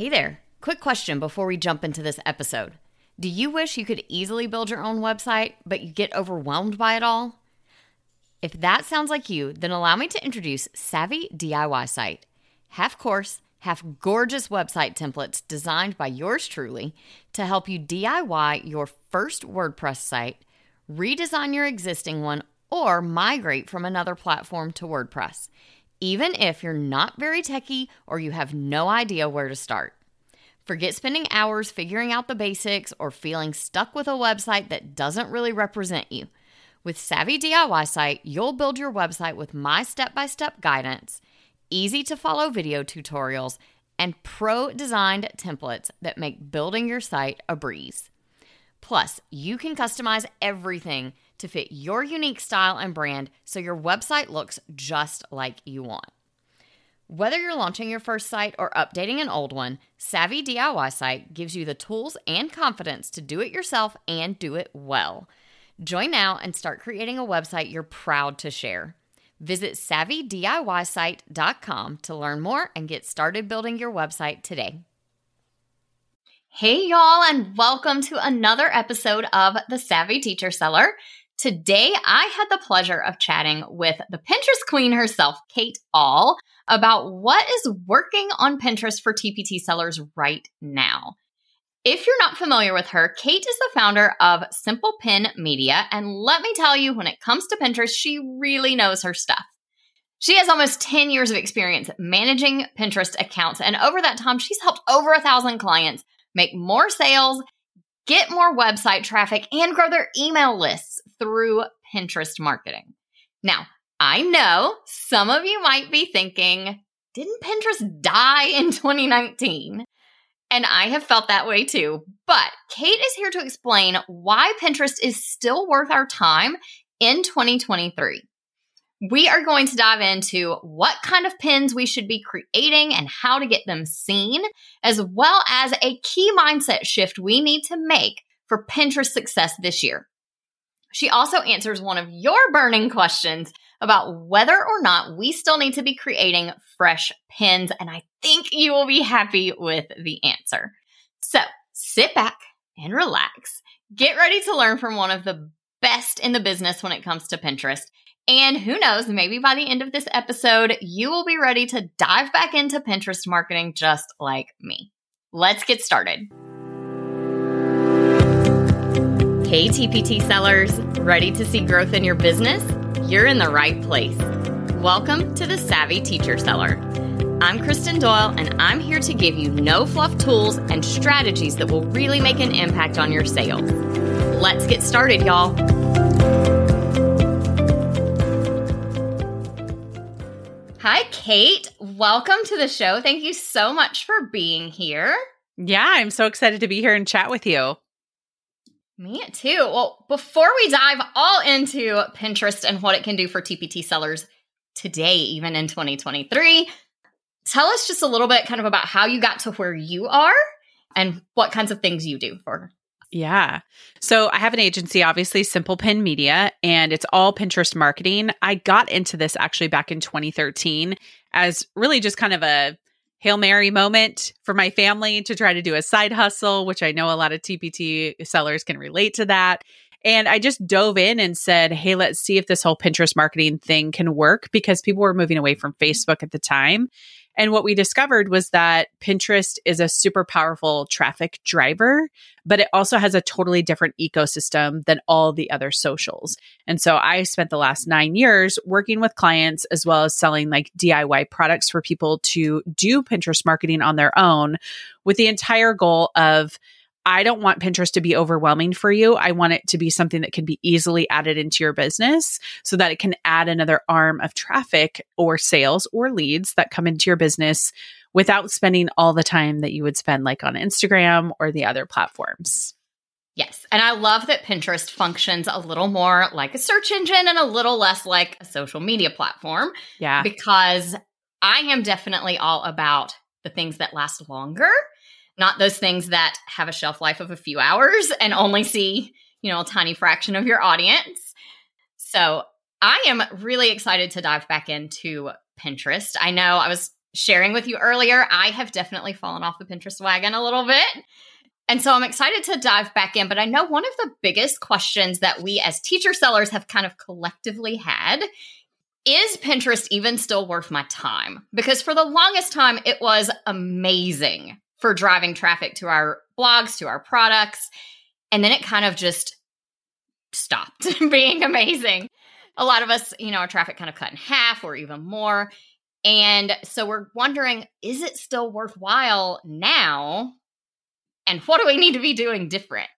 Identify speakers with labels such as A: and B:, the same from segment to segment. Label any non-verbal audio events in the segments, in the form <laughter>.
A: Hey there. Quick question before we jump into this episode. Do you wish you could easily build your own website, but you get overwhelmed by it all? If that sounds like you, then allow me to introduce Savvy DIY Site. Half course, half gorgeous website templates designed by yours truly to help you DIY your first WordPress site, redesign your existing one, or migrate from another platform to WordPress, even if you're not very techy or you have no idea where to start. Forget spending hours figuring out the basics or feeling stuck with a website that doesn't really represent you. With Savvy DIY Site, you'll build your website with my step by step guidance, easy to follow video tutorials, and pro designed templates that make building your site a breeze. Plus, you can customize everything to fit your unique style and brand so your website looks just like you want. Whether you're launching your first site or updating an old one, Savvy DIY Site gives you the tools and confidence to do it yourself and do it well. Join now and start creating a website you're proud to share. Visit savvydiysite.com to learn more and get started building your website today. Hey, y'all, and welcome to another episode of The Savvy Teacher Seller. Today, I had the pleasure of chatting with the Pinterest queen herself, Kate Ahl, about what is working on Pinterest for TPT sellers right now. If you're not familiar with her, Kate is the founder of Simple Pin Media. And let me tell you, when it comes to Pinterest, she really knows her stuff. She has almost 10 years of experience managing Pinterest accounts. And over that time, she's helped over a thousand clients make more sales, get more website traffic, and grow their email lists through Pinterest marketing. Now, I know some of you might be thinking, didn't Pinterest die in <laughs> 2019? And I have felt that way too. But Kate is here to explain why Pinterest is still worth our time in 2023. We are going to dive into what kind of pins we should be creating and how to get them seen, as well as a key mindset shift we need to make for Pinterest success this year. She also answers one of your burning questions about whether or not we still need to be creating fresh pins. And I think you will be happy with the answer. So sit back and relax. Get ready to learn from one of the best in the business when it comes to Pinterest. And who knows, maybe by the end of this episode, you will be ready to dive back into Pinterest marketing just like me. Let's get started. Hey, TPT sellers, ready to see growth in your business? you're in the right place. Welcome to the Savvy Teacher Seller. I'm Kristen Doyle, and I'm here to give you no fluff tools and strategies that will really make an impact on your sales. Let's get started, y'all. Hi, Kate. Welcome to the show. Thank you so much for being here.
B: Yeah, I'm so excited to be here and chat with you.
A: Me too. Well, before we dive all into Pinterest and what it can do for TPT sellers today, even in 2023, tell us just a little bit kind of about how you got to where you are and what kinds of things you do for.
B: Yeah. So I have an agency, obviously Simple Pin Media, and it's all Pinterest marketing. I got into this actually back in 2013 as really just kind of a Hail Mary moment for my family to try to do a side hustle, which I know a lot of TPT sellers can relate to that. And I just dove in and said, hey, let's see if this whole Pinterest marketing thing can work because people were moving away from mm-hmm. Facebook at the time. And what we discovered was that Pinterest is a super powerful traffic driver, but it also has a totally different ecosystem than all the other socials. And so I spent the last nine years working with clients as well as selling like DIY products for people to do Pinterest marketing on their own with the entire goal of I don't want Pinterest to be overwhelming for you. I want it to be something that can be easily added into your business so that it can add another arm of traffic or sales or leads that come into your business without spending all the time that you would spend like on Instagram or the other platforms.
A: Yes. And I love that Pinterest functions a little more like a search engine and a little less like a social media platform.
B: Yeah.
A: Because I am definitely all about the things that last longer not those things that have a shelf life of a few hours and only see, you know, a tiny fraction of your audience. So I am really excited to dive back into Pinterest. I know I was sharing with you earlier, I have definitely fallen off the Pinterest wagon a little bit. And so I'm excited to dive back in. But I know one of the biggest questions that we as teacher sellers have kind of collectively had is Pinterest even still worth my time? Because for the longest time, it was amazing for driving traffic to our blogs, to our products. And then it kind of just stopped <laughs> being amazing. A lot of us, you know, our traffic kind of cut in half or even more. And so we're wondering is it still worthwhile now? And what do we need to be doing different?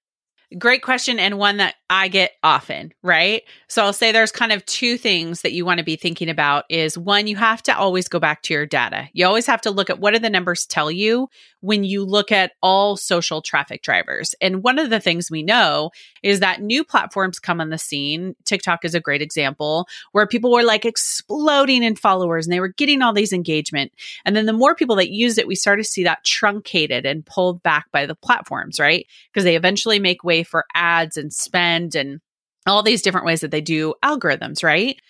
B: Great question, and one that I get often, right? So I'll say there's kind of two things that you want to be thinking about is one, you have to always go back to your data. You always have to look at what do the numbers tell you when you look at all social traffic drivers. And one of the things we know is that new platforms come on the scene. TikTok is a great example where people were like exploding in followers and they were getting all these engagement. And then the more people that use it, we start to see that truncated and pulled back by the platforms, right? Because they eventually make way for ads and spend and all these different ways that they do algorithms, right?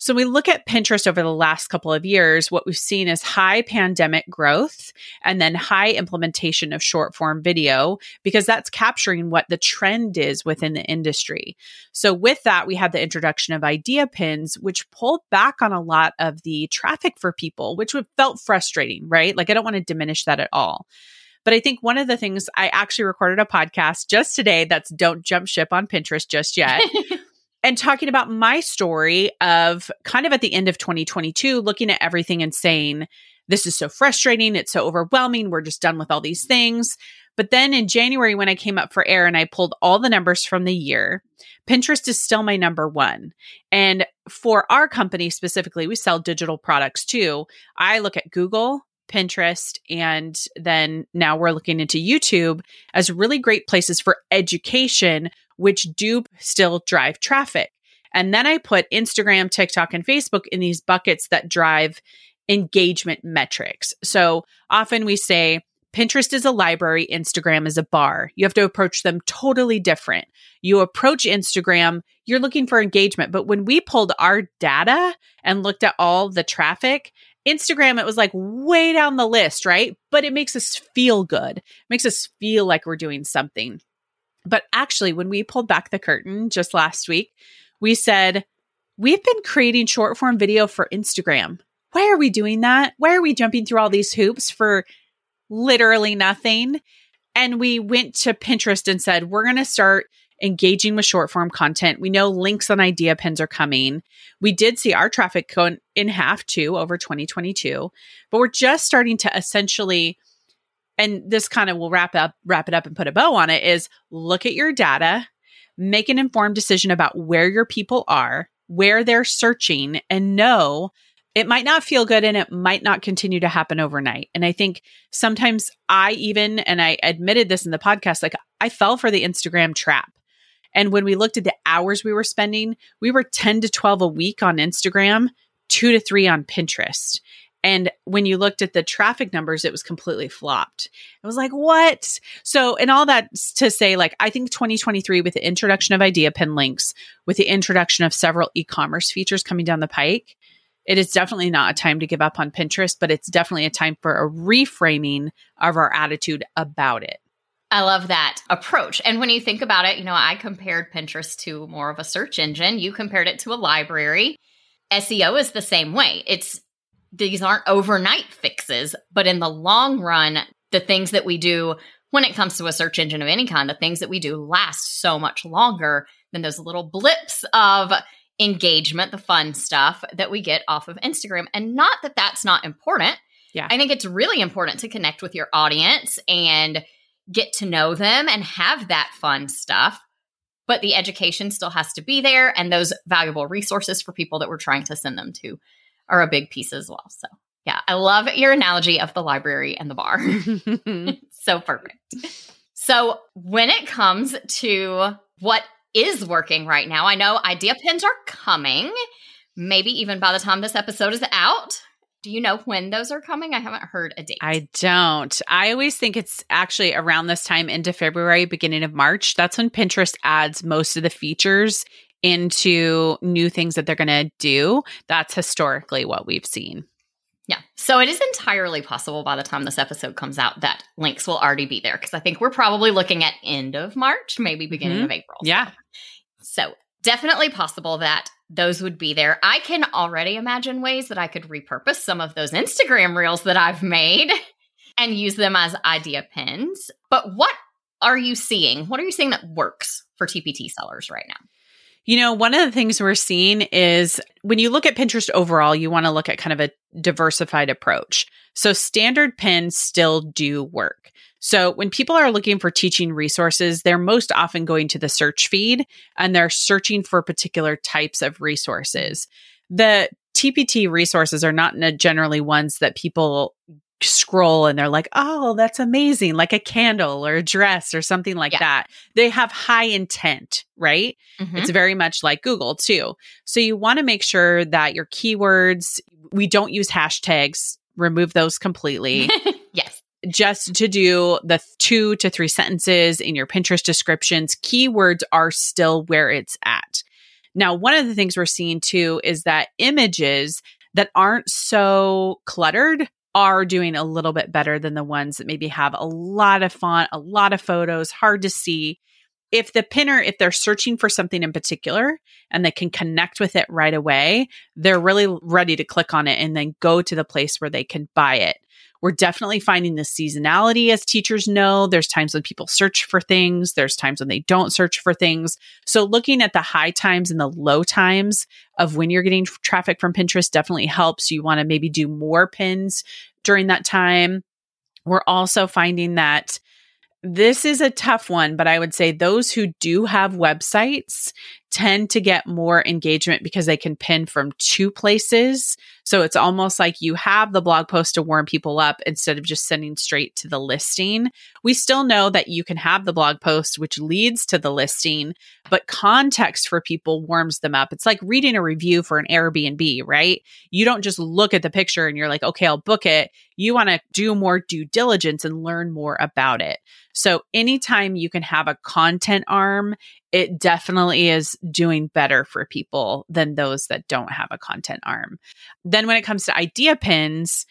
B: So we look at Pinterest over the last couple of years, what we've seen is high pandemic growth and then high implementation of short form video because that's capturing what the trend is within the industry. So with that, we had the introduction of idea pins, which pulled back on a lot of the traffic for people, which felt frustrating, right? Like I don't want to diminish that at all. But I think one of the things I actually recorded a podcast just today that's don't jump ship on Pinterest just yet. <laughs> and talking about my story of kind of at the end of 2022, looking at everything and saying, this is so frustrating. It's so overwhelming. We're just done with all these things. But then in January, when I came up for air and I pulled all the numbers from the year, Pinterest is still my number one. And for our company specifically, we sell digital products too. I look at Google, Pinterest, and then now we're looking into YouTube as really great places for education which do still drive traffic. And then I put Instagram, TikTok, and Facebook in these buckets that drive engagement metrics. So often we say Pinterest is a library, Instagram is a bar. You have to approach them totally different. You approach Instagram, you're looking for engagement. But when we pulled our data and looked at all the traffic, Instagram, it was like way down the list, right? But it makes us feel good, it makes us feel like we're doing something. But actually, when we pulled back the curtain just last week, we said, We've been creating short form video for Instagram. Why are we doing that? Why are we jumping through all these hoops for literally nothing? And we went to Pinterest and said, We're going to start engaging with short form content. We know links on idea pins are coming. We did see our traffic go in half too over 2022, but we're just starting to essentially and this kind of will wrap up wrap it up and put a bow on it is look at your data make an informed decision about where your people are where they're searching and know it might not feel good and it might not continue to happen overnight and i think sometimes i even and i admitted this in the podcast like i fell for the instagram trap and when we looked at the hours we were spending we were 10 to 12 a week on instagram 2 to 3 on pinterest and when you looked at the traffic numbers, it was completely flopped. It was like, what? So, and all that to say, like, I think 2023, with the introduction of idea pin links, with the introduction of several e commerce features coming down the pike, it is definitely not a time to give up on Pinterest, but it's definitely a time for a reframing of our attitude about it.
A: I love that approach. And when you think about it, you know, I compared Pinterest to more of a search engine. You compared it to a library. SEO is the same way. It's these aren't overnight fixes, but in the long run, the things that we do when it comes to a search engine of any kind, the things that we do last so much longer than those little blips of engagement, the fun stuff that we get off of Instagram. And not that that's not important.
B: Yeah.
A: I think it's really important to connect with your audience and get to know them and have that fun stuff. But the education still has to be there and those valuable resources for people that we're trying to send them to are a big piece as well. So, yeah, I love your analogy of the library and the bar. <laughs> <laughs> so perfect. So, when it comes to what is working right now, I know idea pins are coming, maybe even by the time this episode is out. Do you know when those are coming? I haven't heard a date.
B: I don't. I always think it's actually around this time into February, beginning of March. That's when Pinterest adds most of the features into new things that they're going to do. That's historically what we've seen.
A: Yeah. So it is entirely possible by the time this episode comes out that links will already be there because I think we're probably looking at end of March, maybe beginning
B: Mhm.
A: of April.
B: Yeah.
A: So definitely possible that those would be there. I can already imagine ways that I could repurpose some of those Instagram reels that I've made <laughs> and use them as idea pins. But what are you seeing? What are you seeing that works for TPT sellers right now?
B: You know, one of the things we're seeing is when you look at Pinterest overall, you want to look at kind of a diversified approach. So standard pins still do work. So when people are looking for teaching resources, they're most often going to the search feed and they're searching for particular types of resources. The TPT resources are not generally ones that people scroll and they're like, oh, that's amazing, like a candle or a dress or something like
A: Yeah.
B: that. They have high intent, right?
A: Mhm.
B: It's very much like Google too. So you want to make sure that your keywords, we don't use hashtags, remove those completely. <laughs> Just to do the two to three sentences in your Pinterest descriptions, keywords are still where it's at. Now, one of the things we're seeing too is that images that aren't so cluttered are doing a little bit better than the ones that maybe have a lot of font, a lot of photos, hard to see if the pinner, if they're searching for something in particular and they can connect with it right away, they're really ready to click on it and then go to the place where they can buy it. We're definitely finding the seasonality as teachers know. There's times when people search for things, there's times when they don't search for things. So, looking at the high times and the low times of when you're getting traffic from Pinterest definitely helps. You want to maybe do more pins during that time. We're also finding that this is a tough one, but I would say those who do have websites tend to get more engagement because they can pin from two places. So it's almost like you have the blog post to warm people up instead of just sending straight to the listing. We still know that you can have the blog post, which leads to the listing, but context for people warms them up. It's like reading a review for an Airbnb, right? You don't just look at the picture and you're like, okay, I'll book it. You want to do more due diligence and learn more about it. So anytime you can have a content arm, it definitely is doing better for people than those that don't have a content arm. Then when it comes to idea pins,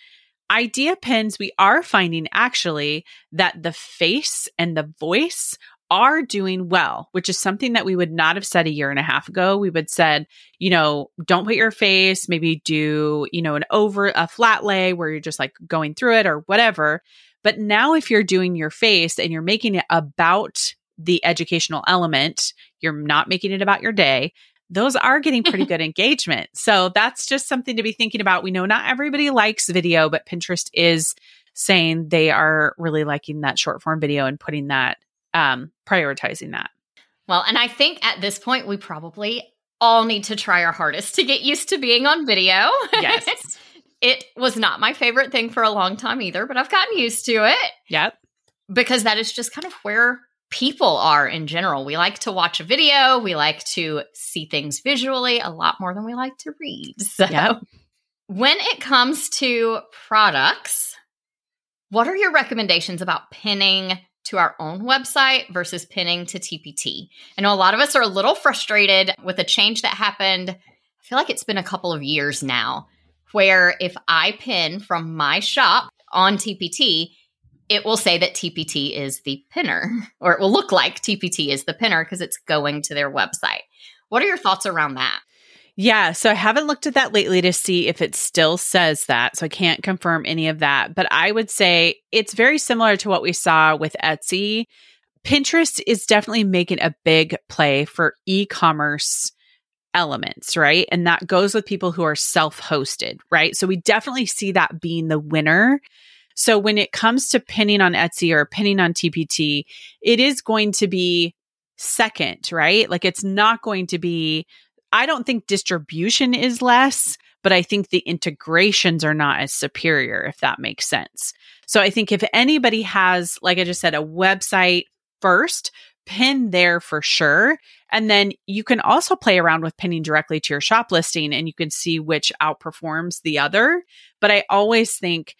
B: idea pins, we are finding actually that the face and the voice are doing well, which is something that we would not have said a year and a half ago. We would said, you know, don't put your face, maybe do, you know, an over a flat lay where you're just like going through it or whatever. But now if you're doing your face and you're making it about the educational element, you're not making it about your day. Those are getting pretty <laughs> good engagement. So that's just something to be thinking about. We know not everybody likes video, but Pinterest is saying they are really liking that short form video and putting that um prioritizing that.
A: Well, and I think at this point, we probably all need to try our hardest to get used to being on video.
B: Yes. <laughs>
A: it was not my favorite thing for a long time either, but I've gotten used to it
B: yep.
A: because that is just kind of where people are in general. We like to watch a video, we like to see things visually a lot more than we like to read. <laughs> So, when it comes to products, what are your recommendations about pinning to our own website versus pinning to TPT? I know a lot of us are a little frustrated with a change that happened. I feel like it's been a couple of years now where if I pin from my shop on TPT, it will say that TPT is the pinner, <laughs> or it will look like TPT is the pinner because it's going to their website. What are your thoughts around that?
B: Yeah, so I haven't looked at that lately to see if it still says that. So I can't confirm any of that. But I would say it's very similar to what we saw with Etsy. Pinterest is definitely making a big play for e commerce elements, right? And that goes with people who are self hosted, right? So we definitely see that being the winner. So when it comes to pinning on Etsy or pinning on TPT, it is going to be second, right? Like it's not going to be I don't think distribution is less, but I think the integrations are not as superior, if that makes sense. So I think if anybody has, like I just said, a website first, pin there for sure. And then you can also play around with pinning directly to your shop listing and you can see which outperforms the other. But I always think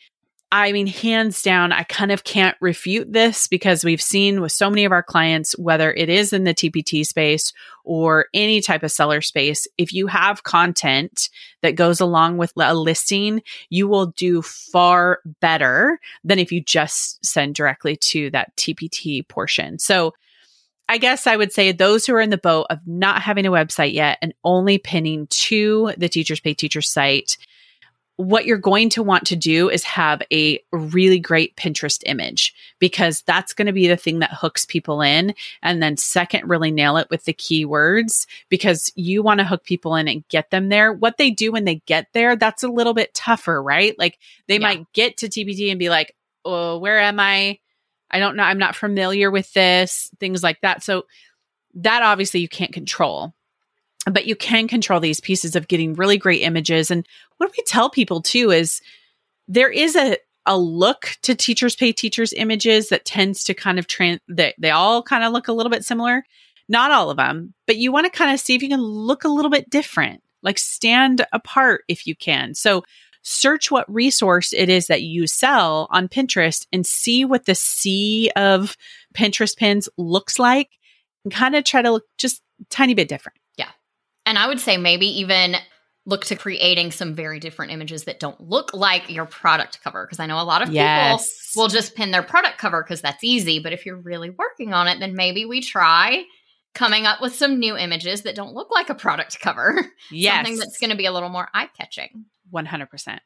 B: I mean, hands down, I kind of can't refute this because we've seen with so many of our clients, whether it is in the TPT space or any type of seller space, if you have content that goes along with a listing, you will do far better than if you just send directly to that TPT portion. So, I guess I would say those who are in the boat of not having a website yet and only pinning to the Teachers Pay Teachers site what you're going to want to do is have a really great Pinterest image because that's going to be the thing that hooks people in. And then, second, really nail it with the keywords because you want to hook people in and get them there. What they do when they get there, that's a little bit tougher, right? Like they yeah. might get to TPT and be like, oh, where am I? I don't know. I'm not familiar with this, things like that. So, that obviously you can't control but you can control these pieces of getting really great images. And what we tell people too is there is a a look to teachers pay teachers images that tends to kind of trans they, they all kind of look a little bit similar. Not all of them but you want to kind of see if you can look a little bit different like stand apart if you can. So search what resource it is that you sell on pinterest and see what the sea of pinterest pins looks like and kind of try to look just tiny bit different
A: and I would say maybe even look to creating some very different images that don't look like your product cover. Because I know a lot of yes. people will just pin their product cover because that's easy. But if you're really working on it, then maybe we try coming up with some new images that don't look like a product cover. <laughs>
B: Yes.
A: Something that's going to be a little more eye catching.
B: 100%.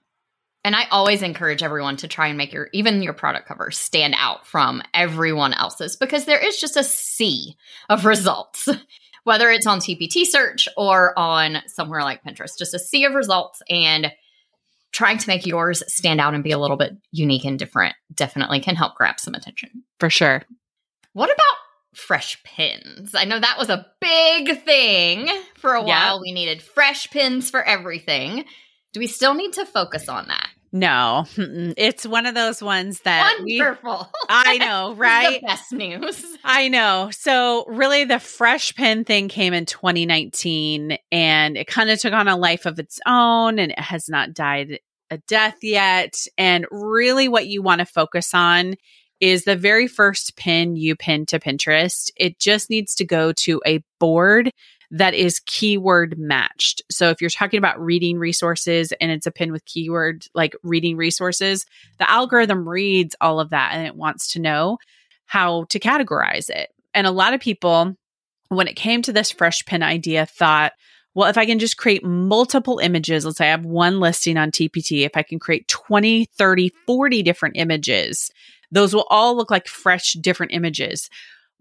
A: And I always encourage everyone to try and make your even your product cover stand out from everyone else's because there is just a sea of results whether it's on TPT search or on somewhere like Pinterest, just a sea of results and trying to make yours stand out and be a little bit unique and different definitely can help grab some attention.
B: For sure.
A: What about fresh pins? I know that was a big thing for a while. We needed fresh pins for everything. Do we still need to focus on that?
B: No, it's one of those ones that
A: wonderful.
B: We, I <laughs> know, right?
A: best news.
B: I know. So, really, the fresh pin thing came in 2019, and it kind of took on a life of its own, and it has not died a death yet. And really, what you want to focus on is the very first pin you pin to Pinterest. It just needs to go to a board that is keyword matched. So if you're talking about reading resources and it's a pin with keyword like reading resources, the algorithm reads all of that and it wants to know how to categorize it. And a lot of people, when it came to this fresh pin idea, thought, well, if I can just create multiple images, let's say I have one listing on TPT, if I can create 20, 30, 40 different images, those will all look like fresh, different images.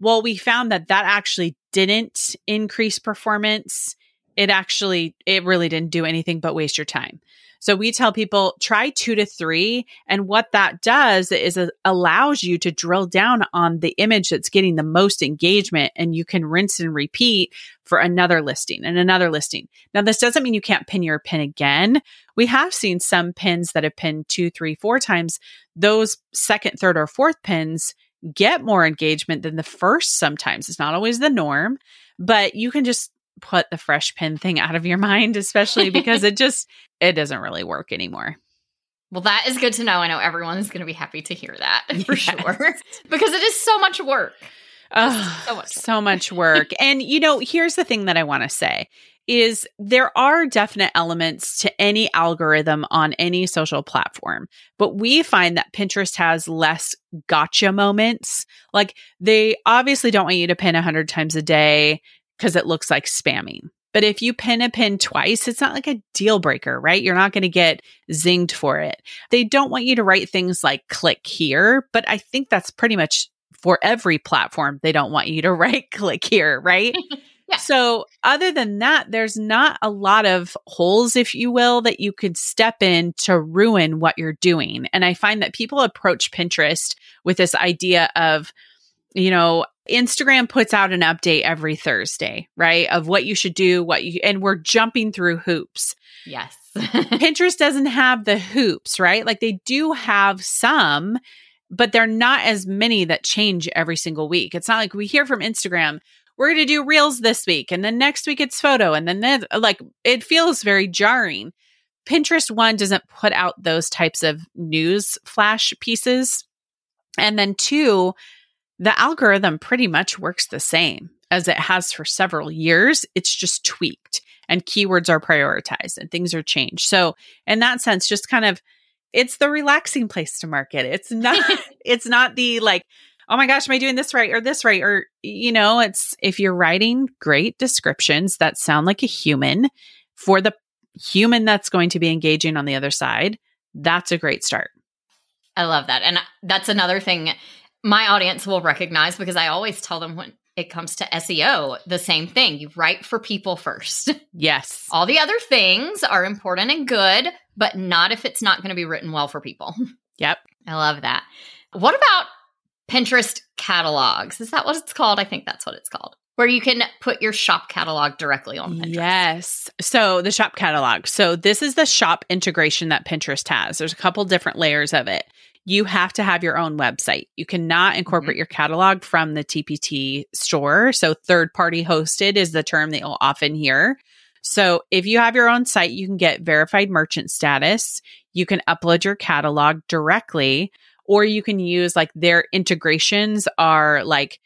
B: Well, we found that that actually didn't increase performance. It actually, it really didn't do anything but waste your time. So we tell people try two to three. And what that does is it allows you to drill down on the image that's getting the most engagement and you can rinse and repeat for another listing and another listing. Now, this doesn't mean you can't pin your pin again. We have seen some pins that have pinned two, three, four times. Those second, third, or fourth pins get more engagement than the first sometimes. It's not always the norm, but you can just put the fresh pin thing out of your <laughs> mind, especially because it just it doesn't really work anymore.
A: Well, that is good to know. I know everyone is going to be happy to hear that <laughs> for yes. sure <laughs> because it is so much work.
B: Oh, so much, work. so much work. and you know, here's the thing that I want to say is there are definite elements to any algorithm on any social platform, but we find that Pinterest has less gotcha moments. Like they obviously don't want you to pin 100 times a day because it looks like spamming. But if you pin a pin twice, it's not like a deal breaker, right? You're not going to get zinged for it. They don't want you to write things like click here, but I think that's pretty much for every platform. They don't want you to <laughs> write click here, right? <laughs>
A: Yeah.
B: So, other than that, there's not a lot of holes, if you will, that you could step in to ruin what you're doing. And I find that people approach Pinterest with this idea of, you know, Instagram puts out an update every Thursday, right? Of what you should do, what you, and we're jumping through hoops.
A: Yes. <laughs>
B: Pinterest doesn't have the hoops, right? Like they do have some, but they're not as many that change every single week. It's not like we hear from Instagram, we're going to do reels this week and then next week it's photo and then then like it feels very jarring Pinterest one doesn't put out those types of news flash pieces. And then two, the algorithm pretty much works the same as it has for several years. It's just tweaked and keywords are prioritized and things are changed. So, in that sense, just kind of it's the relaxing place to market. It's not <laughs> it's not the like oh my gosh, am I doing this right or this right? Or, you know, it's if you're writing great descriptions that sound like a human for the human that's going to be engaging on the other side, that's a great start.
A: I love that. And that's another thing my audience will recognize because I always tell them when it comes to SEO, the same thing. You write for people first.
B: Yes.
A: All the other things are important and good, but not if it's not going to be written well for people.
B: Yep.
A: I love that. What about Pinterest catalogs. Is that what it's called? I think that's what it's called. Where you can put your shop catalog directly on Pinterest.
B: Yes. So the shop catalog. So this is the shop integration that Pinterest has. There's a couple different layers of it. You have to have your own website. You cannot incorporate mm-hmm. your catalog from the TPT store. So third party hosted is the term that you'll often hear. So if you have your own site, you can get verified merchant status. You can upload your catalog directly or you can use like their integrations are like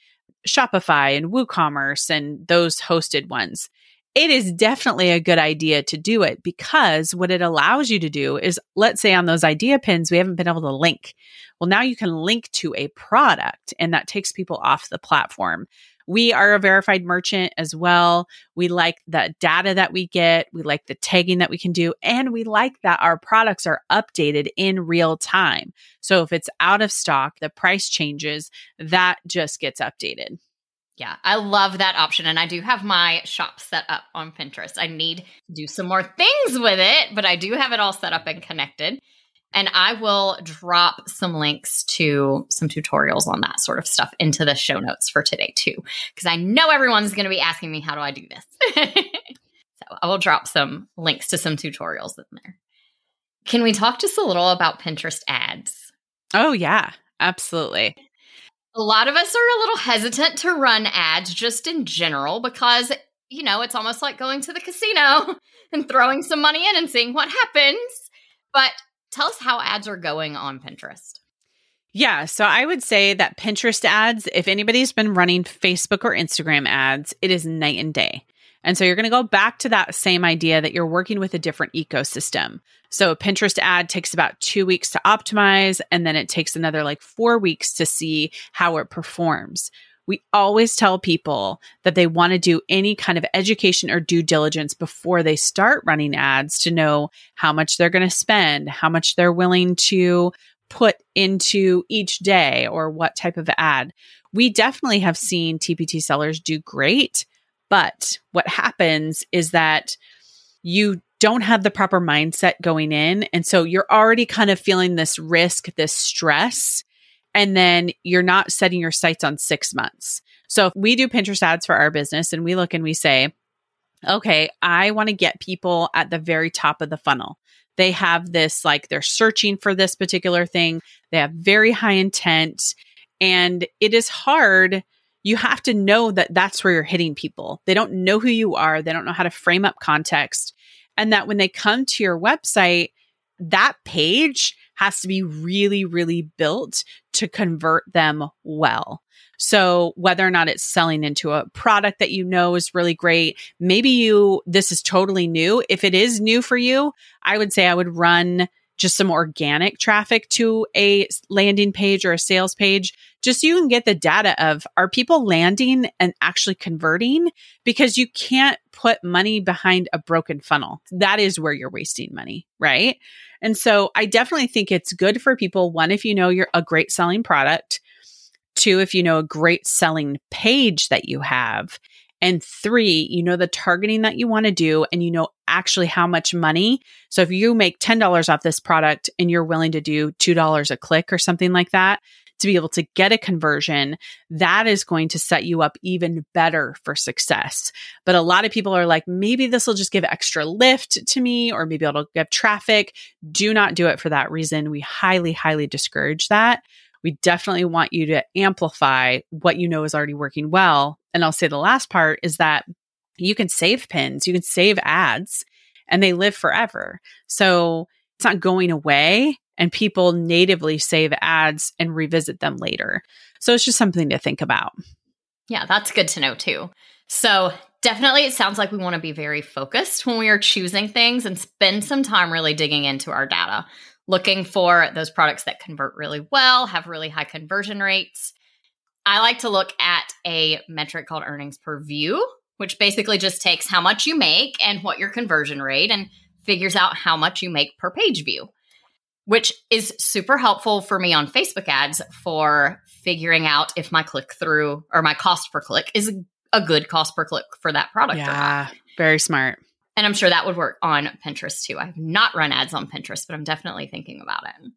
B: Shopify and WooCommerce and those hosted ones. It is definitely a good idea to do it because what it allows you to do is, let's say on those idea pins, we haven't been able to link. Well, now you can link to a product and that takes people off the platform. We are a verified merchant as well. We like the data that we get. We like the tagging that we can do. And we like that our products are updated in real time. So if it's out of stock, the price changes, that just gets updated.
A: Yeah, I love that option. And I do have my shop set up on Pinterest. I need to do some more things with it, but I do have it all set up and connected. And I will drop some links to some tutorials on that sort of stuff into the show notes for today, too, because I know everyone's going to be asking me, how do I do this? <laughs> so I will drop some links to some tutorials in there. Can we talk just a little about Pinterest ads?
B: Oh, yeah, absolutely.
A: A lot of us are a little hesitant to run ads just in general because, you know, it's almost like going to the casino <laughs> and throwing some money in and seeing what happens. But Tell us how ads are going on Pinterest.
B: Yeah, so I would say that Pinterest ads, if anybody's been running Facebook or Instagram ads, it is night and day. And so you're going to go back to that same idea that you're working with a different ecosystem. So a Pinterest ad takes about two weeks to optimize, and then it takes another like four weeks to see how it performs we always tell people that they want to do any kind of education or due diligence before they start running ads to know how much they're going to spend, how much they're willing to put into each day or what type of ad. We definitely have seen TPT sellers do great, but what happens is that you don't have the proper mindset going in. And so you're already kind of feeling this risk, this stress and then you're not setting your sights on six months. So if we do Pinterest ads for our business and we look and we say, okay, I want to get people at the very top of the funnel. They have this, like, they're searching for this particular thing. They have very high intent. And it is hard. You have to know that that's where you're hitting people. They don't know who you are, they don't know how to frame up context. And that when they come to your website, that page has to be really, really built to convert them well. So whether or not it's selling into a product that you know is really great, maybe you, this is totally new. If it is new for you, I would say I would run just some organic traffic to a landing page or a sales page, just so you can get the data of are people landing and actually converting? Because you can't put money behind a broken funnel. That is where you're wasting money, right? And so I definitely think it's good for people. One, if you know you're a great selling product. Two, if you know a great selling page that you have. And three, you know the targeting that you want to do and you know actually how much money. So if you make $10 off this product and you're willing to do $2 a click or something like that, to be able to get a conversion, that is going to set you up even better for success. But a lot of people are like, maybe this will just give extra lift to me, or maybe it'll give traffic. Do not do it for that reason. We highly, highly discourage that. We definitely want you to amplify what you know is already working well. And I'll say the last part is that you can save pins, you can save ads and they live forever. So it's not going away and people natively save ads and revisit them later. So it's just something to think about.
A: Yeah, that's good to know too. So definitely it sounds like we want to be very focused when we are choosing things and spend some time really digging into our data, looking for those products that convert really well, have really high conversion rates. I like to look at a metric called earnings per view, which basically just takes how much you make and what your conversion rate and figures out how much you make per page view, which is super helpful for me on Facebook ads for figuring out if my click through or my cost per click is a good cost per click for that product.
B: Yeah, very smart.
A: And I'm sure that would work on Pinterest too. I have not run ads on Pinterest, but I'm definitely thinking about it.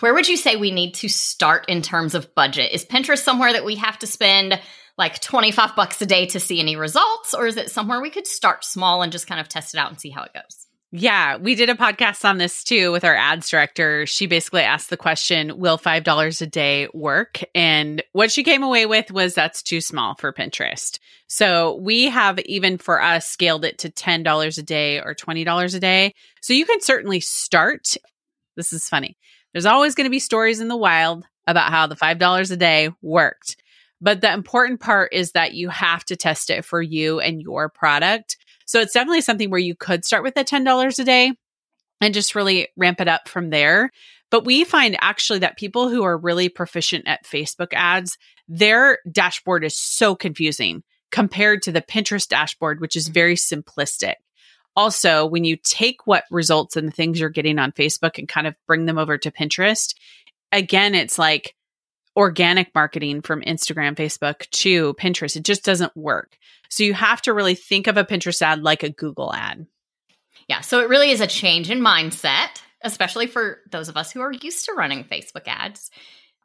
A: Where would you say we need to start in terms of budget? Is Pinterest somewhere that we have to spend like 25 bucks a day to see any results? Or is it somewhere we could start small and just kind of test it out and see how it goes?
B: Yeah, we did a podcast on this too with our ads director. She basically asked the question, Will $5 a day work? And what she came away with was that's too small for Pinterest. So we have even for us scaled it to $10 a day or $20 a day. So you can certainly start. This is funny. There's always going to be stories in the wild about how the $5 a day worked. But the important part is that you have to test it for you and your product. So it's definitely something where you could start with the $10 a day and just really ramp it up from there. But we find actually that people who are really proficient at Facebook ads, their dashboard is so confusing compared to the Pinterest dashboard, which is mm. very simplistic. Also, when you take what results and the things you're getting on Facebook and kind of bring them over to Pinterest, again, it's like organic marketing from Instagram, Facebook to Pinterest. It just doesn't work. So you have to really think of a Pinterest ad like a Google ad.
A: Yeah. So it really is a change in mindset, especially for those of us who are used to running Facebook ads.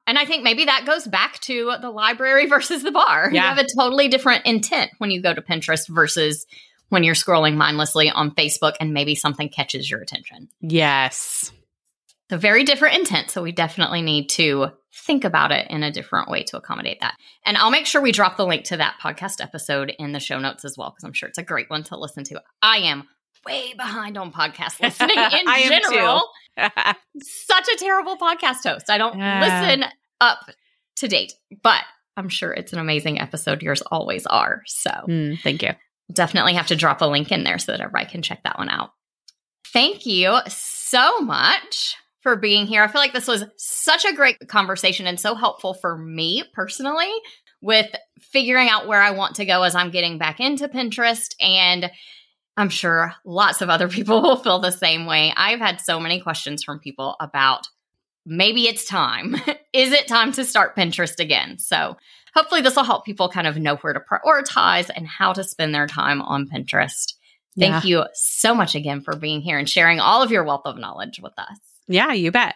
A: And I think maybe that goes back to the library <laughs> versus the bar. Yeah. You have a totally different intent when you go to Pinterest versus when you're scrolling mindlessly on Facebook and maybe something catches your attention.
B: Yes.
A: So, very different intent. So, we definitely need to think about it in a different way to accommodate that. And I'll make sure we drop the link to that podcast episode in the show notes as well, because I'm sure it's a great one to listen to. I am way behind on podcast <laughs> listening in general. <laughs> Such a terrible podcast host. I don't listen up to date, but I'm sure it's an amazing episode. Yours always are. So,
B: mm, thank you.
A: Definitely have to drop a link in there so that everybody can check that one out. Thank you so much for being here. I feel like this was such a great conversation and so helpful for me personally with figuring out where I want to go as I'm getting back into Pinterest. And I'm sure lots of other <laughs> people will feel the same way. I've had so many questions from people about maybe it's time. <laughs> Is it time to start Pinterest again? So hopefully this will help people kind of know where to prioritize and how to spend their time on Pinterest. Thank yeah. you so much again for being here and sharing all of your wealth of knowledge with us.
B: Yeah, you bet.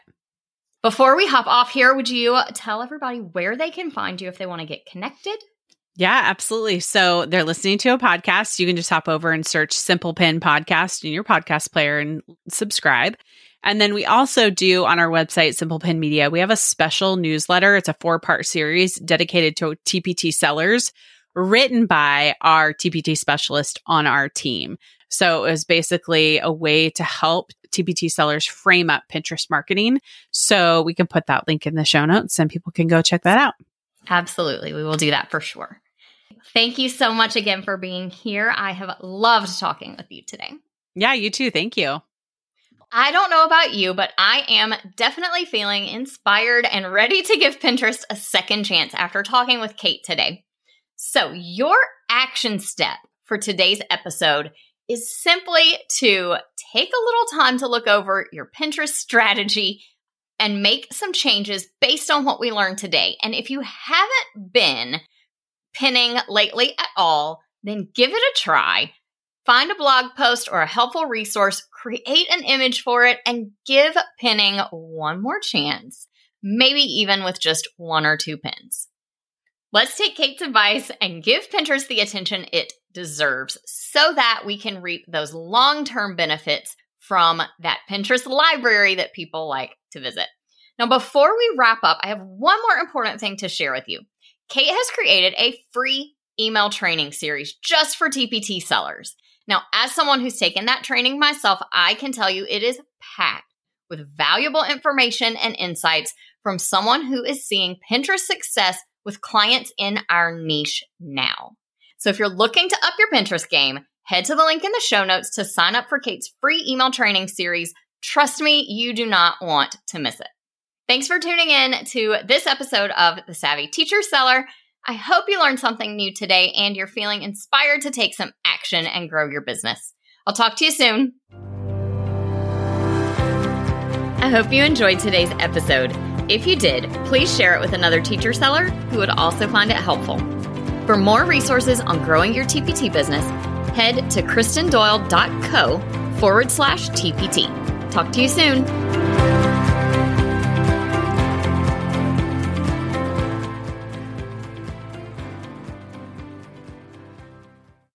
A: Before we hop off here, would you tell everybody where they can find you if they want to get connected?
B: Yeah, absolutely. So they're listening to a podcast. You can just hop over and search Simple Pin Podcast in your podcast player and subscribe. And then we also do on our website, Simple Pin Media, we have a special newsletter. It's a four part series dedicated to TPT sellers written by our TPT specialist on our team. So it was basically a way to help TPT sellers frame up Pinterest marketing. So we can put that link in the show notes and people can go check that out.
A: Absolutely. We will do that for sure. Thank you so much again for being here. I have loved talking with you today.
B: Yeah, you too. Thank you.
A: I don't know about you, but I am definitely feeling inspired and ready to give Pinterest a second chance after talking with Kate today. So, your action step for today's episode is simply to take a little time to look over your Pinterest strategy and make some changes based on what we learned today. And if you haven't been pinning lately at all, then give it a try. Find a blog post or a helpful resource, create an image for it, and give pinning one more chance, maybe even with just one or two pins. Let's take Kate's advice and give Pinterest the attention it deserves so that we can reap those long term benefits from that Pinterest library that people like to visit. Now, before we wrap up, I have one more important thing to share with you. Kate has created a free email training series just for TPT sellers. Now, as someone who's taken that training myself, I can tell you it is packed with valuable information and insights from someone who is seeing Pinterest success with clients in our niche now. So if you're looking to up your Pinterest game, head to the link in the show notes to sign up for Kate's free email training series. Trust me, you do not want to miss it. Thanks for tuning in to this episode of The Savvy Teacher Seller. I hope you learned something new today and you're feeling inspired to take some action and grow your business. I'll talk to you soon. I hope you enjoyed today's episode. If you did, please share it with another teacher seller who would also find it helpful. For more resources on growing your TPT business, head to kristendoyle.co forward slash TPT. Talk to you soon.